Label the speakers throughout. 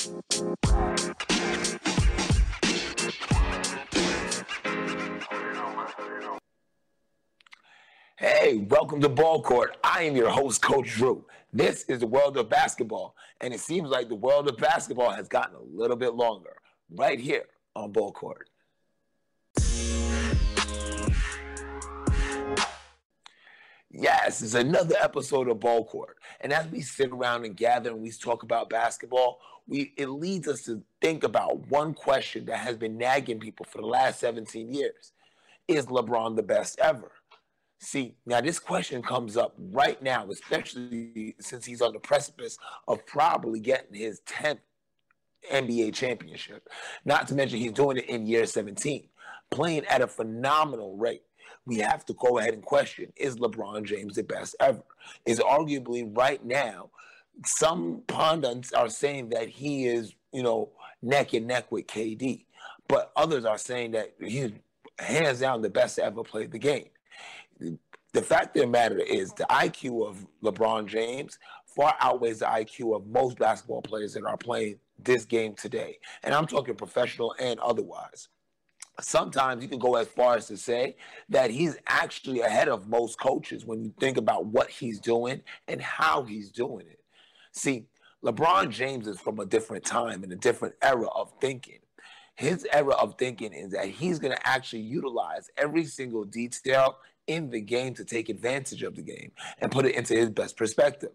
Speaker 1: Hey, welcome to Ball Court. I am your host, Coach Drew. This is the world of basketball, and it seems like the world of basketball has gotten a little bit longer right here on Ball Court. Yes, it's another episode of Ball Court. And as we sit around and gather and we talk about basketball, we it leads us to think about one question that has been nagging people for the last 17 years. Is LeBron the best ever? See, now this question comes up right now, especially since he's on the precipice of probably getting his 10th NBA championship. Not to mention he's doing it in year 17, playing at a phenomenal rate. We have to go ahead and question is LeBron James the best ever? Is arguably right now, some pundits are saying that he is, you know, neck and neck with KD, but others are saying that he's hands down the best to ever play the game the fact of the matter is the IQ of LeBron James far outweighs the IQ of most basketball players that are playing this game today. And I'm talking professional and otherwise. Sometimes you can go as far as to say that he's actually ahead of most coaches when you think about what he's doing and how he's doing it. See, LeBron James is from a different time and a different era of thinking. His era of thinking is that he's going to actually utilize every single detail in the game to take advantage of the game and put it into his best perspective.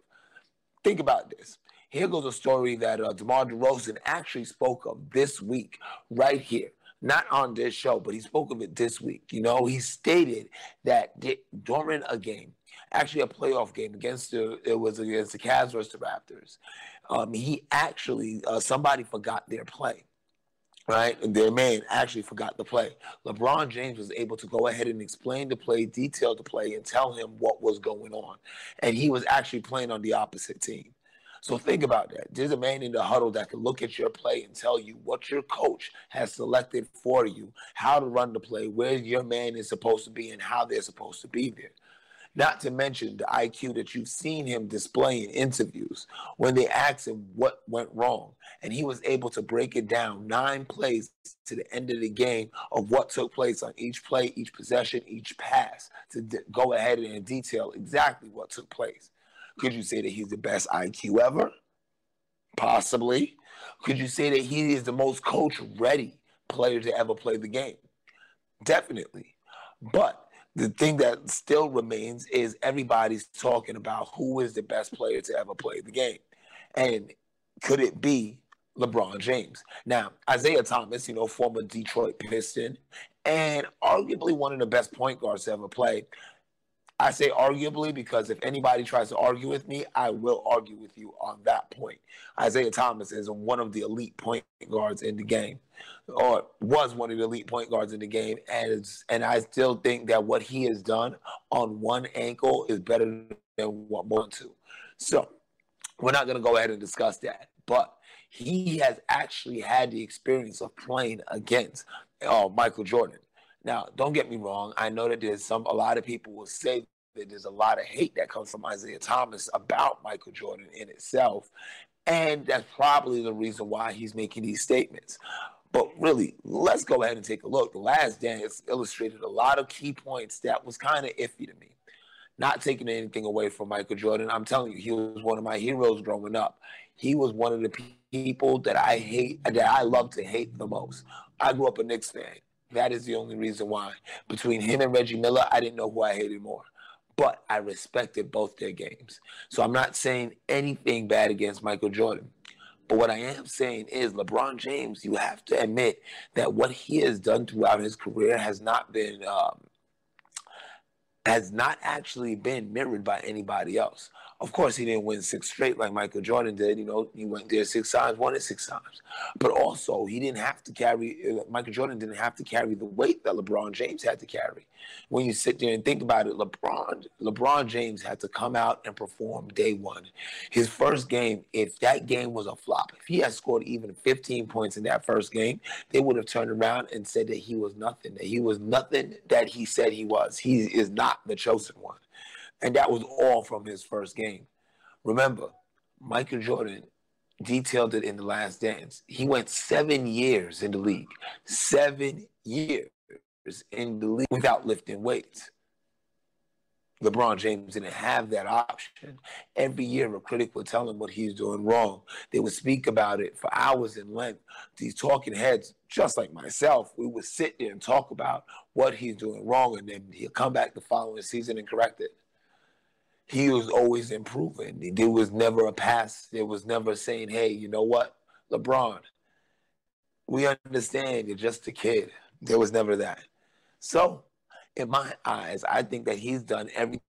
Speaker 1: Think about this. Here goes a story that uh, DeMar DeRozan actually spoke of this week, right here. Not on this show, but he spoke of it this week. You know, he stated that during a game, actually a playoff game against the it was against the Cavs versus the Raptors. Um, he actually uh, somebody forgot their play right? And their man actually forgot the play. LeBron James was able to go ahead and explain the play, detail the play, and tell him what was going on. And he was actually playing on the opposite team. So think about that. There's a man in the huddle that can look at your play and tell you what your coach has selected for you, how to run the play, where your man is supposed to be, and how they're supposed to be there. Not to mention the IQ that you've seen him display in interviews when they asked him what went wrong. And he was able to break it down nine plays to the end of the game of what took place on each play, each possession, each pass to d- go ahead and detail exactly what took place. Could you say that he's the best IQ ever? Possibly. Could you say that he is the most coach ready player to ever play the game? Definitely. But the thing that still remains is everybody's talking about who is the best player to ever play the game. And could it be LeBron James? Now, Isiah Thomas, you know, former Detroit Piston, and arguably one of the best point guards to ever play, I say arguably because if anybody tries to argue with me, I will argue with you on that point. Isiah Thomas is one of the elite point guards in the game, or was one of the elite point guards in the game, and and I still think that what he has done on one ankle is better than what one two. So we're not going to go ahead and discuss that, but he has actually had the experience of playing against uh, Michael Jordan. Now, don't get me wrong. I know that there's some a lot of people will say that there's a lot of hate that comes from Isiah Thomas about Michael Jordan in itself. And that's probably the reason why he's making these statements. But really, let's go ahead and take a look. The last dance illustrated a lot of key points that was kind of iffy to me. Not taking anything away from Michael Jordan. I'm telling you, he was one of my heroes growing up. He was one of the people that I hate, that I love to hate the most. I grew up a Knicks fan. That is the only reason why. Between him and Reggie Miller, I didn't know who I hated more. But I respected both their games. So I'm not saying anything bad against Michael Jordan. But what I am saying is LeBron James, you have to admit that what he has done throughout his career has not been um, has not actually been mirrored by anybody else. Of course, he didn't win six straight like Michael Jordan did. You know, he went there six times, won it six times. But also, he didn't have to carry, uh, Michael Jordan didn't have to carry the weight that LeBron James had to carry. When you sit there and think about it, LeBron, LeBron James had to come out and perform day one. His first game, if that game was a flop, if he had scored even 15 points in that first game, they would have turned around and said that he was nothing, that he was nothing that he said he was. He is not the chosen one. And that was all from his first game. Remember, Michael Jordan detailed it in The Last Dance. He went seven years in the league, seven years in the league without lifting weights. LeBron James didn't have that option. Every year, a critic would tell him what he's doing wrong. They would speak about it for hours in length. These talking heads, just like myself, we would sit there and talk about what he's doing wrong, and then he'll come back the following season and correct it. He was always improving. There was never a pass. There was never saying, hey, you know what, LeBron, we understand you're just a kid. There was never that. So in my eyes, I think that he's done everything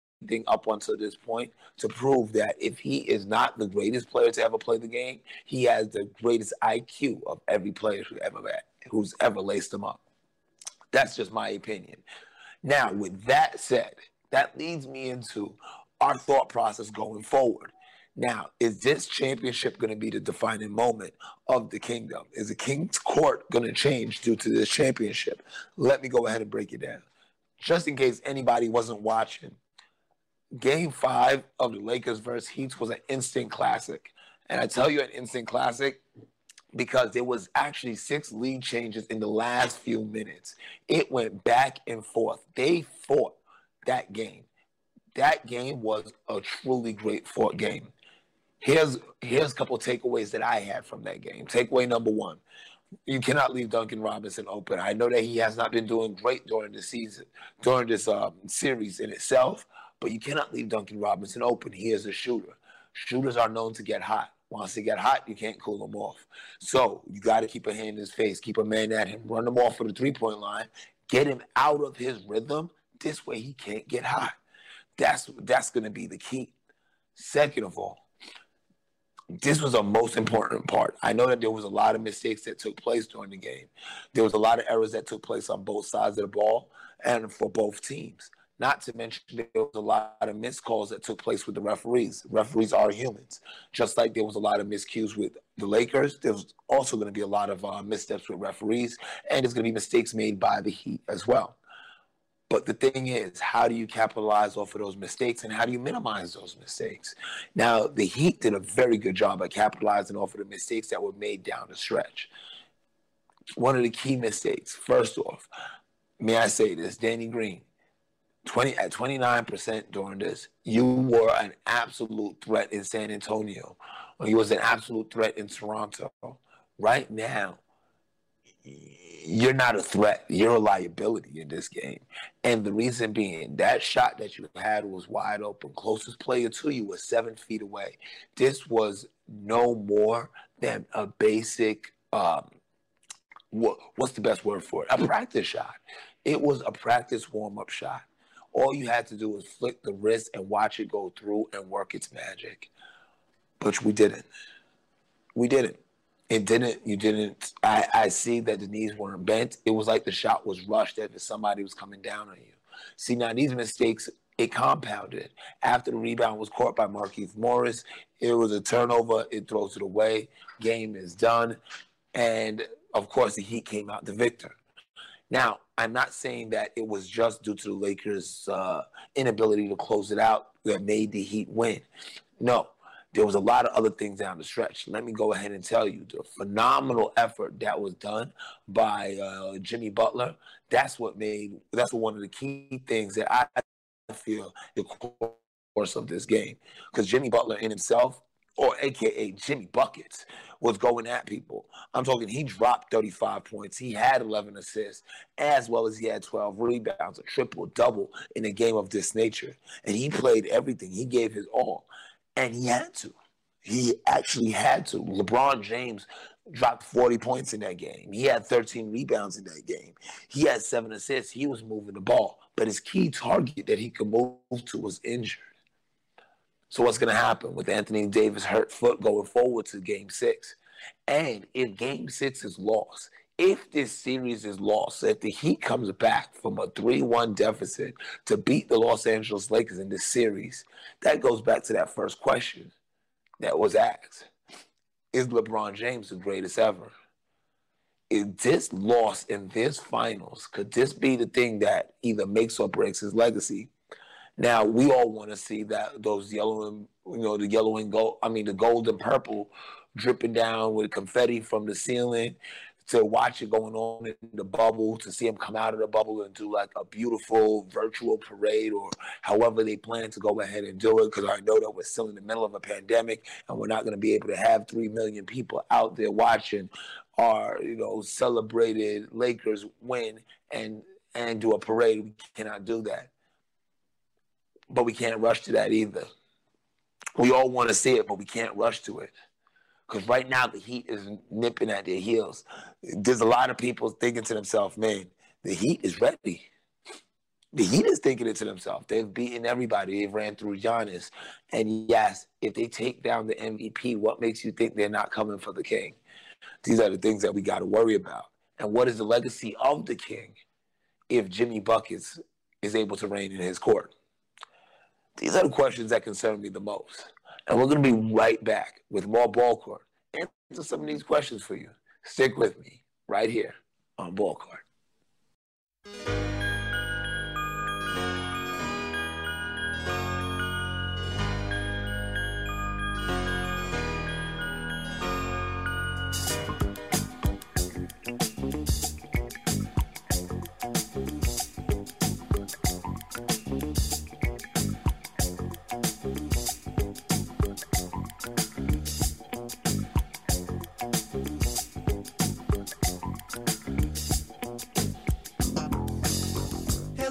Speaker 1: up until this point to prove that if he is not the greatest player to ever play the game, he has the greatest IQ of every player who ever who's ever laced him up. That's just my opinion. Now, with that said, that leads me into our thought process going forward. Now, is this championship going to be the defining moment of the kingdom? Is the king's court going to change due to this championship? Let me go ahead and break it down just in case anybody wasn't watching, game five of the Lakers versus Heat was an instant classic. And I tell you an instant classic because there was actually six lead changes in the last few minutes. It went back and forth. They fought that game. That game was a truly great fought game. Here's here's a couple takeaways that I had from that game. Takeaway number one you cannot leave Duncan Robinson open. I know that he has not been doing great during the season, during this um, series in itself, but you cannot leave Duncan Robinson open. He is a shooter. Shooters are known to get hot. Once they get hot, you can't cool them off. So you got to keep a hand in his face, keep a man at him, run him off for the three point line, get him out of his rhythm. This way he can't get hot. That's that's going to be the key. Second of all, this was a most important part. I know that there was a lot of mistakes that took place during the game. There was a lot of errors that took place on both sides of the ball and for both teams. Not to mention there was a lot of missed calls that took place with the referees. Referees are humans. Just like there was a lot of miscues with the Lakers, there's also going to be a lot of uh, missteps with referees, and there's going to be mistakes made by the Heat as well. But the thing is, how do you capitalize off of those mistakes and how do you minimize those mistakes? Now, the Heat did a very good job at capitalizing off of the mistakes that were made down the stretch. One of the key mistakes, first off, may I say this, Danny Green, 20 at 29% during this, you were an absolute threat in San Antonio. Or you was an absolute threat in Toronto. Right now, you're not a threat. You're a liability in this game. And the reason being, that shot that you had was wide open. Closest player to you was seven feet away. This was no more than a basic, um, what, what's the best word for it? A practice shot. It was a practice warm up shot. All you had to do was flick the wrist and watch it go through and work its magic. But we didn't. We didn't. It didn't. You didn't. I, I see that the knees weren't bent. It was like the shot was rushed if somebody was coming down on you. See now these mistakes it compounded. After the rebound was caught by Markieff Morris, it was a turnover. It throws it away. Game is done, and of course the Heat came out the victor. Now I'm not saying that it was just due to the Lakers' uh, inability to close it out that made the Heat win. No, there was a lot of other things down the stretch. Let me go ahead and tell you the phenomenal effort that was done by uh, Jimmy Butler. That's what made. That's one of the key things that I feel the course of this game because Jimmy Butler in himself, or AKA Jimmy Buckets, was going at people. I'm talking. He dropped 35 points. He had 11 assists, as well as he had 12 rebounds, a triple double in a game of this nature, and he played everything. He gave his all. And he had to. He actually had to. LeBron James dropped 40 points in that game. He had 13 rebounds in that game. He had seven assists. He was moving the ball. But his key target that he could move to was injured. So what's going to happen with Anthony Davis hurt foot going forward to game six? And if game six is lost, if this series is lost, if the Heat comes back from a 3 1 deficit to beat the Los Angeles Lakers in this series, that goes back to that first question that was asked Is LeBron James the greatest ever? Is this loss in this finals, could this be the thing that either makes or breaks his legacy? Now we all want to see that those yellow and you know the yellow and gold, I mean the gold and purple dripping down with confetti from the ceiling to watch it going on in the bubble, to see him come out of the bubble and do like a beautiful virtual parade or however they plan to go ahead and do it. Because I know that we're still in the middle of a pandemic and we're not going to be able to have 3 million people out there watching our, you know, celebrated Lakers win and and do a parade. We cannot do that. But we can't rush to that either. We all want to see it, but we can't rush to it. Because right now the Heat is nipping at their heels. There's a lot of people thinking to themselves, man, the Heat is ready. The Heat is thinking it to themselves. They've beaten everybody. They've ran through Giannis. And yes, if they take down the MVP, what makes you think they're not coming for the king? These are the things that we got to worry about. And what is the legacy of the king if Jimmy Buckets is able to reign in his court? These are the questions that concern me the most. And we're going to be right back with more ball court. Answer some of these questions for you. Stick with me right here on ball court.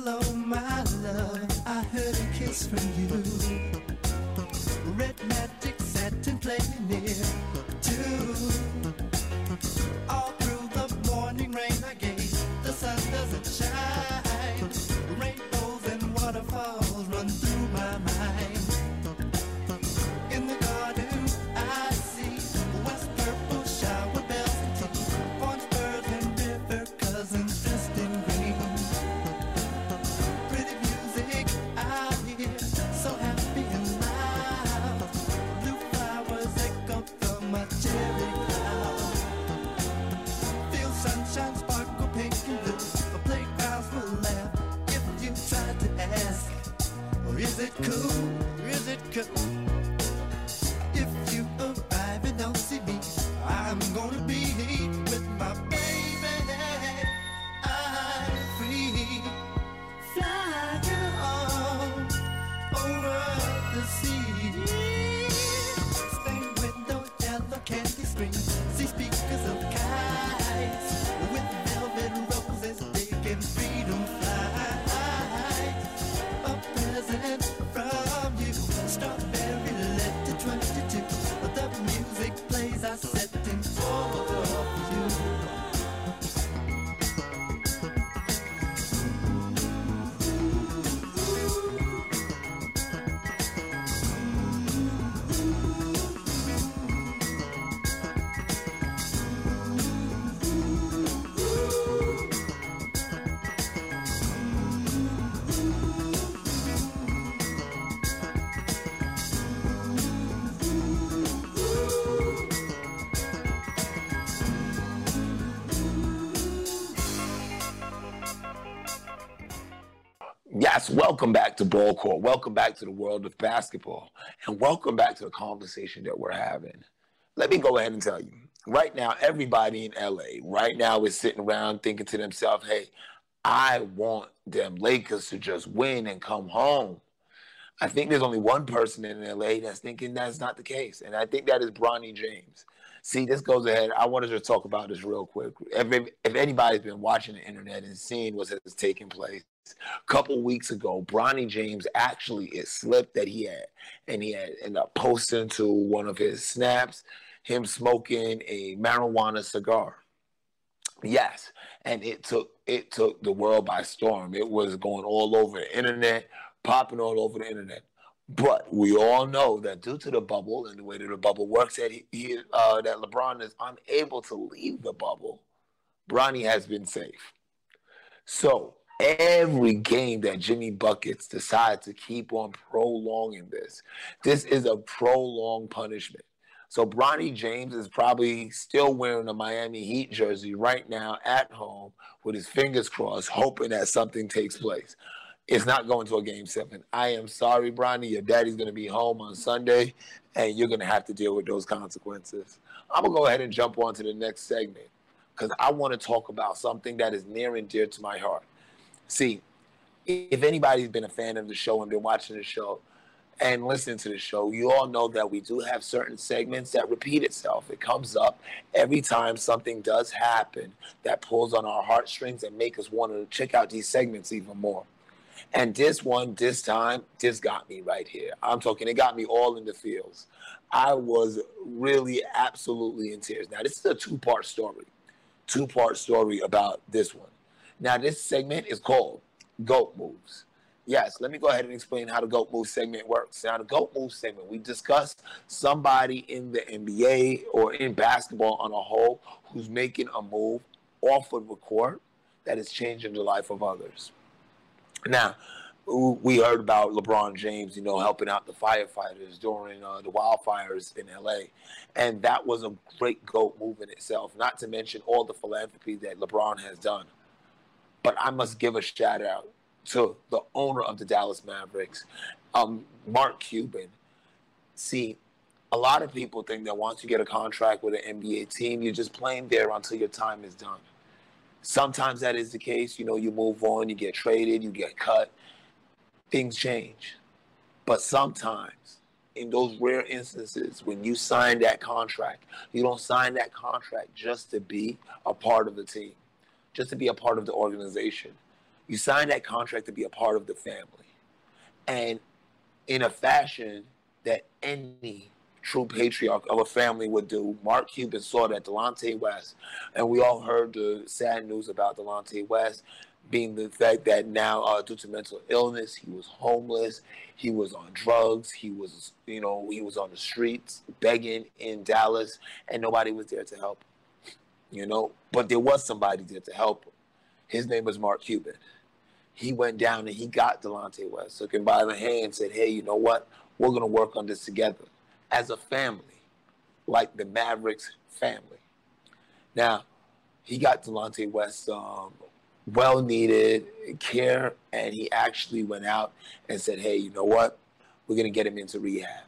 Speaker 1: hello, my love. I heard a kiss from you. Yes, welcome back to Ball Court. Welcome back to the world of basketball. And welcome back to the conversation that we're having. Let me go ahead and tell you right now, everybody in LA right now is sitting around thinking to themselves, hey, I want them Lakers to just win and come home. I think there's only one person in LA that's thinking that's not the case. And I think that is Bronny James. See, this goes ahead. I wanted to talk about this real quick. If, if anybody's been watching the internet and seeing what has taken place, a couple weeks ago, Bronny James actually it slipped that he had, and he had ended up posting to one of his snaps him smoking a marijuana cigar. Yes, and it took it took the world by storm. It was going all over the internet, popping all over the internet. But we all know that due to the bubble and the way that the bubble works, that he, he uh, that LeBron is unable to leave the bubble. Bronny has been safe. So every game that Jimmy Buckets decides to keep on prolonging this. This is a prolonged punishment. So Bronny James is probably still wearing a Miami Heat jersey right now at home with his fingers crossed, hoping that something takes place. it's not going to a game seven. I am sorry, Bronny. Your daddy's going to be home on Sunday, and you're going to have to deal with those consequences. I'm going to go ahead and jump on to the next segment because I want to talk about something that is near and dear to my heart. See, if anybody's been a fan of the show and been watching the show and listening to the show, you all know that we do have certain segments that repeat itself. It comes up every time something does happen that pulls on our heartstrings and make us want to check out these segments even more. And this one, this time, this got me right here. I'm talking, it got me all in the feels. I was really absolutely in tears. Now, this is a two part story, two part story about this one. Now, this segment is called GOAT Moves. Yes, let me go ahead and explain how the GOAT Move segment works. Now, the GOAT Move segment, we discuss somebody in the NBA or in basketball on a whole who's making a move off of the court that is changing the life of others. Now, we heard about LeBron James, you know, helping out the firefighters during uh, the wildfires in LA. And that was a great GOAT move in itself, not to mention all the philanthropy that LeBron has done. But I must give a shout out to the owner of the Dallas Mavericks, um, Mark Cuban. See, a lot of people think that once you get a contract with an NBA team, you're just playing there until your time is done. Sometimes that is the case. You know, you move on, you get traded, you get cut, things change. But sometimes, in those rare instances, when you sign that contract, you don't sign that contract just to be a part of the team, just to be a part of the organization. You sign that contract to be a part of the family. And in a fashion that any true patriarch of a family would do. Mark Cuban saw that Delonte West, and we all heard the sad news about Delonte West being the fact that now, uh, due to mental illness, he was homeless, he was on drugs, he was, you know, he was on the streets begging in Dallas, and nobody was there to help him, you know. But there was somebody there to help him. His name was Mark Cuban. He went down and he got Delonte West, took him by the hand, said, "Hey, you know what? We're gonna work on this together." as a family, like the Mavericks family. Now, he got Delonte West um, well needed care, and he actually went out and said, Hey, you know what? We're to get him into rehab.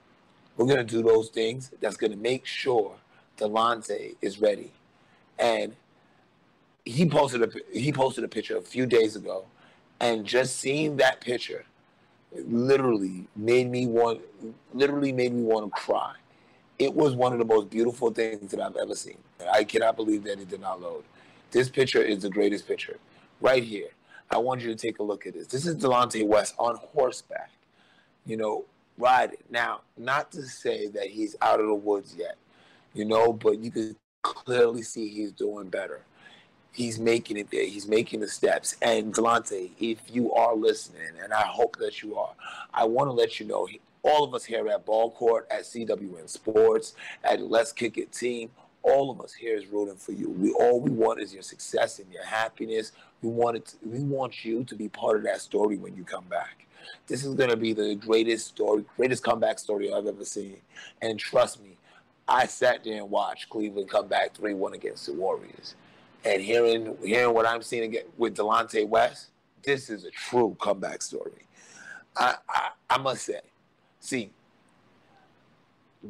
Speaker 1: We're to do those things that's to make sure Delonte is ready. And he posted a he posted a picture a few days ago, and just seeing that picture literally made me want literally made me want to cry. It was one of the most beautiful things that I've ever seen. I cannot believe that it did not load. This picture is the greatest picture. Right here. I want you to take a look at this. This is Delonte West on horseback, you know, riding. Now, not to say that he's out of the woods yet, you know, but you can clearly see he's doing better he's making it there. He's making the steps. And Delonte, if you are listening, and I hope that you are, I want to let you know all of us here at Ball Court, at CWN Sports, at Let's Kick It Team, all of us here is rooting for you. We all we want is your success and your happiness. We want it. To, we want you to be part of that story when you come back. This is going to be the greatest story, greatest comeback story I've ever seen. And trust me, I sat there and watched Cleveland come back 3 1 against the Warriors and hearing hearing what I'm seeing again with Delonte West, this is a true comeback story. I, I, I must say, see,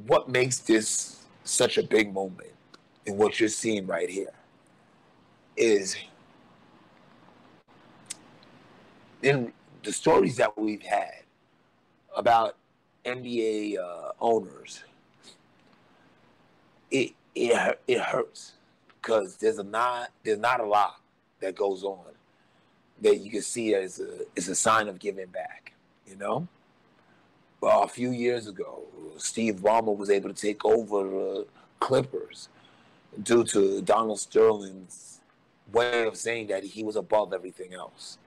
Speaker 1: what makes this such a big moment in what you're seeing right here is in the stories that we've had about NBA uh, owners. It it it hurts because there's a not there's not a lot that goes on that you can see as a as a sign of giving back. You know, well, a few years ago, Steve Ballmer was able to take over the Clippers due to Donald Sterling's way of saying that he was above everything else.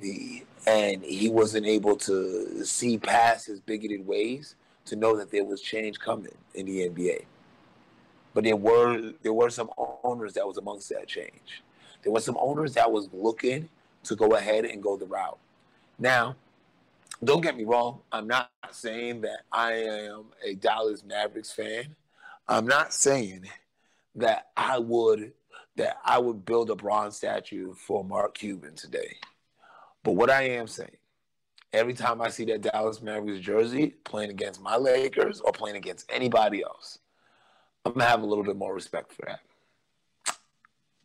Speaker 1: The, and he wasn't able to see past his bigoted ways to know that there was change coming in the NBA. But there were there were some owners that was amongst that change. There were some owners that was looking to go ahead and go the route. Now, don't get me wrong. I'm not saying that I am a Dallas Mavericks fan. I'm not saying that I would that I would build a bronze statue for Mark Cuban today. But what I am saying, every time I see that Dallas Mavericks jersey playing against my Lakers or playing against anybody else, I'm gonna have a little bit more respect for that.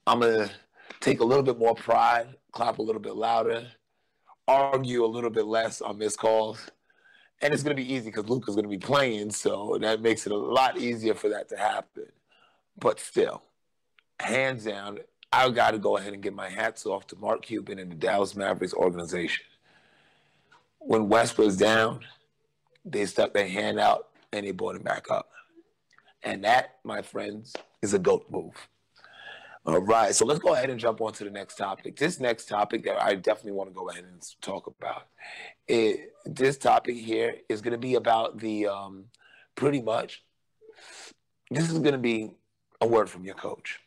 Speaker 1: I'm gonna take a little bit more pride, clap a little bit louder, argue a little bit less on missed calls. And it's going to be easy because Luka's going to be playing, so that makes it a lot easier for that to happen. But still, hands down, I've got to go ahead and give my hats off to Mark Cuban and the Dallas Mavericks organization. When West was down, they stuck their hand out and they brought him back up. And that, my friends, is a GOAT move. All right, so let's go ahead and jump on to the next topic. This next topic that I definitely want to go ahead and talk about. It, this topic here is going to be about the um, pretty much. This is going to be a word from your coach.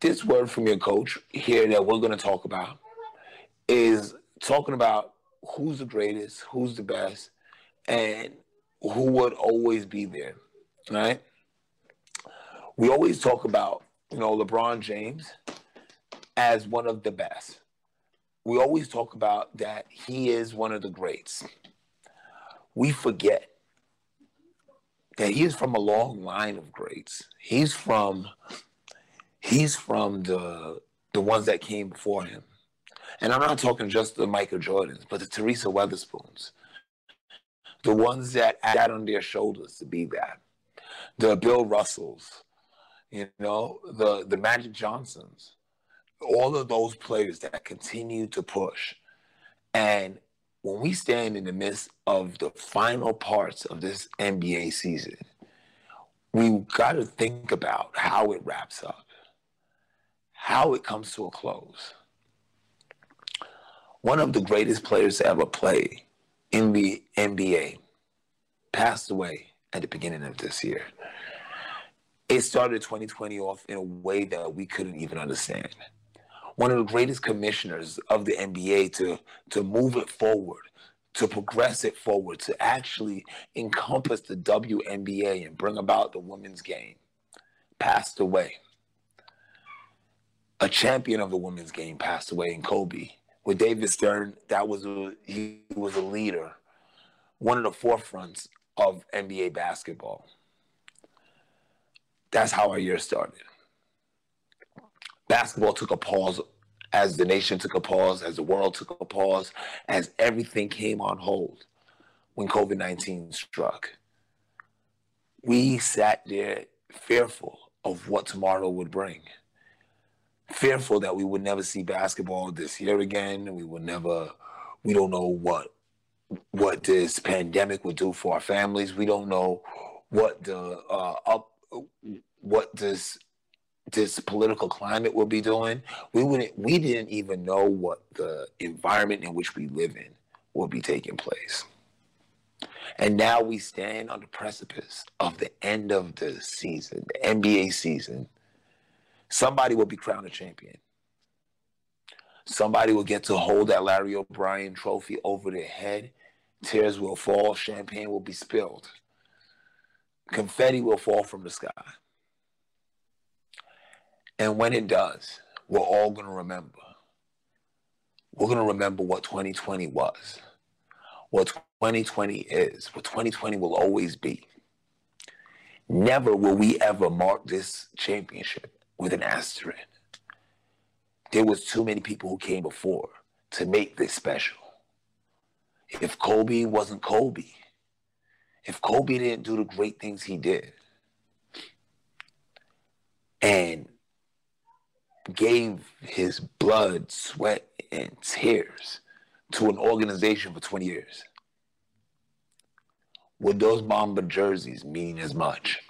Speaker 1: This word from your coach here that we're going to talk about is talking about who's the greatest, who's the best, and who would always be there. Right? We always talk about you know, LeBron James as one of the best. We always talk about that he is one of the greats. We forget that he is from a long line of greats. He's from he's from the the ones that came before him. And I'm not talking just the Michael Jordans, but the Teresa Weatherspoons. The ones that had on their shoulders to be that. The Bill Russells, you know, the the Magic Johnsons, all of those players that continue to push. And when we stand in the midst of the final parts of this NBA season, we got to think about how it wraps up, how it comes to a close. One of the greatest players to ever play in the NBA passed away at the beginning of this year it started 2020 off in a way that we couldn't even understand. One of the greatest commissioners of the NBA to, to move it forward, to progress it forward, to actually encompass the WNBA and bring about the women's game, passed away. A champion of the women's game passed away in Kobe. With David Stern, that was a, he was a leader, one of the forefronts of NBA basketball that's how our year started. Basketball took a pause as the nation took a pause, as the world took a pause, as everything came on hold when COVID 19 struck. We sat there fearful of what tomorrow would bring, fearful that we would never see basketball this year again. We would never, we don't know what what this pandemic will do for our families. We don't know what the uh, up what this this political climate will be doing. We wouldn't we didn't even know what the environment in which we live in will be taking place. And now we stand on the precipice of the end of the season, the NBA season. Somebody will be crowned a champion. Somebody will get to hold that Larry O'Brien trophy over their head. Tears will fall, champagne will be spilled confetti will fall from the sky. And when it does, we're all going to remember. We're going to remember what 2020 was, what 2020 is, what 2020 will always be. Never will we ever mark this championship with an asterisk. There was too many people who came before to make this special. If Kobe wasn't Kobe, if Kobe didn't do the great things he did and gave his blood, sweat, and tears to an organization for 20 years, would those Mamba jerseys mean as much?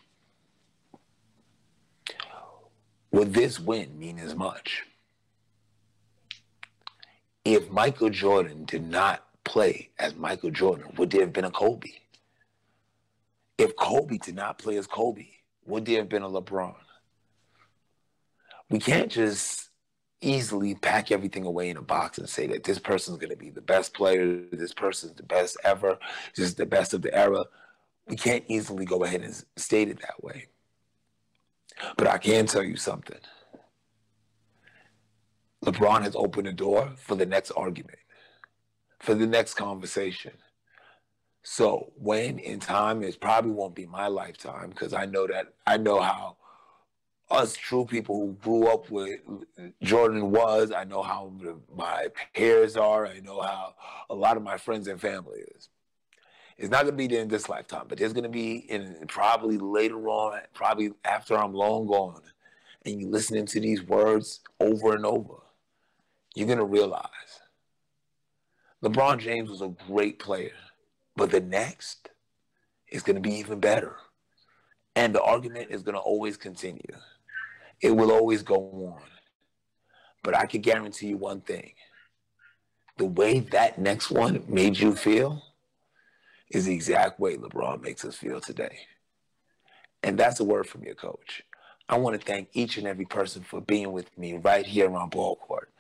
Speaker 1: Would this win mean as much? If Michael Jordan did not play as Michael Jordan, would there have been a Kobe? If Kobe did not play as Kobe, would there have been a LeBron? We can't just easily pack everything away in a box and say that this person's going to be the best player, this person's the best ever, this is the best of the era. We can't easily go ahead and state it that way. But I can tell you something. LeBron has opened the door for the next argument, for the next conversation. So when in time, it probably won't be my lifetime because I know that I know how us true people who grew up with Jordan was. I know how my peers are. I know how a lot of my friends and family is. It's not going to be in this lifetime, but there's going to be in probably later on, probably after I'm long gone, and you listening to these words over and over, you're going to realize LeBron James was a great player, but the next is going to be even better. And the argument is going to always continue. It will always go on. But I can guarantee you one thing. The way that next one made you feel is the exact way LeBron makes us feel today. And that's a word from your coach. I want to thank each and every person for being with me right here on ball court.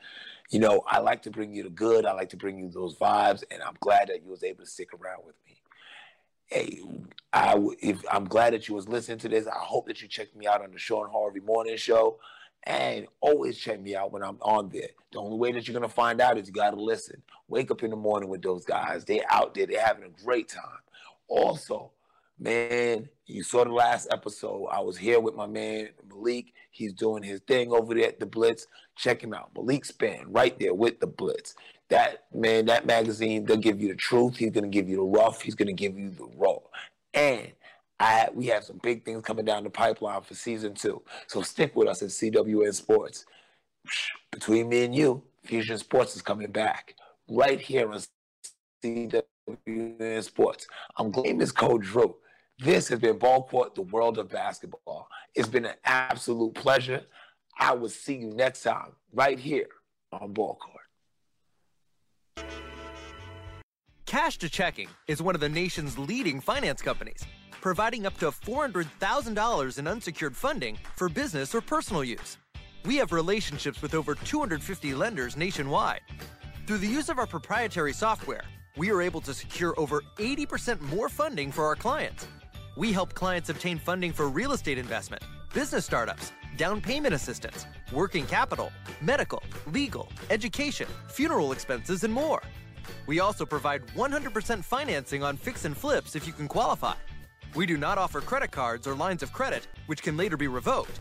Speaker 1: You know, I like to bring you the good. I like to bring you those vibes, and I'm glad that you was able to stick around with me. Hey, I if I'm glad that you was listening to this. I hope that you checked me out on the Sean Harvey Morning Show, and always check me out when I'm on there. The only way that you're gonna find out is you gotta listen. Wake up in the morning with those guys. They're out there. They're having a great time. Also, man, you saw the last episode. I was here with my man Malik. He's doing his thing over there at the Blitz. Check him out. Malik Span right there with the Blitz. That man, that magazine, they'll give you the truth. He's gonna give you the rough. He's gonna give you the raw. And I we have some big things coming down the pipeline for season two. So stick with us at CWN Sports. Between me and you, Fusion Sports is coming back right here on CWN Sports. I'm Gleam is Coach Drew. This has been Ball Court, the world of basketball. It's been an absolute pleasure. I will see you next time right here on Ball Court.
Speaker 2: Cash to Checking is one of the nation's leading finance companies, providing up to $400,000 in unsecured funding for business or personal use. We have relationships with over 250 lenders nationwide. Through the use of our proprietary software, we are able to secure over 80% more funding for our clients we help clients obtain funding for real estate investment, business startups, down payment assistance, working capital, medical, legal, education, funeral expenses, and more. We also provide 100% financing on fix and flips if you can qualify. We do not offer credit cards or lines of credit, which can later be revoked.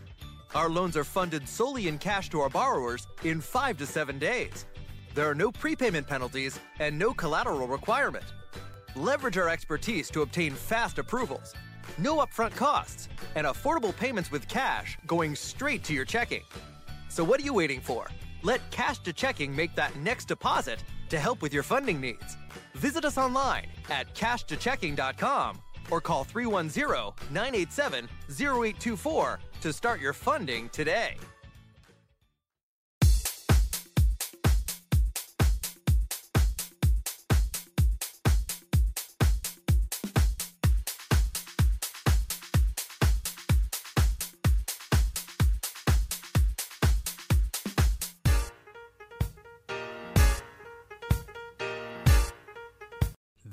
Speaker 2: Our loans are funded solely in cash to our borrowers in five to seven days. There are no prepayment penalties and no collateral requirement. Leverage our expertise to obtain fast approvals, no upfront costs, and affordable payments with cash going straight to your checking. So, what are you waiting for? Let Cash to Checking make that next deposit to help with your funding needs. Visit us online at cashtochecking.com or call 310 987 0824 to start your funding today.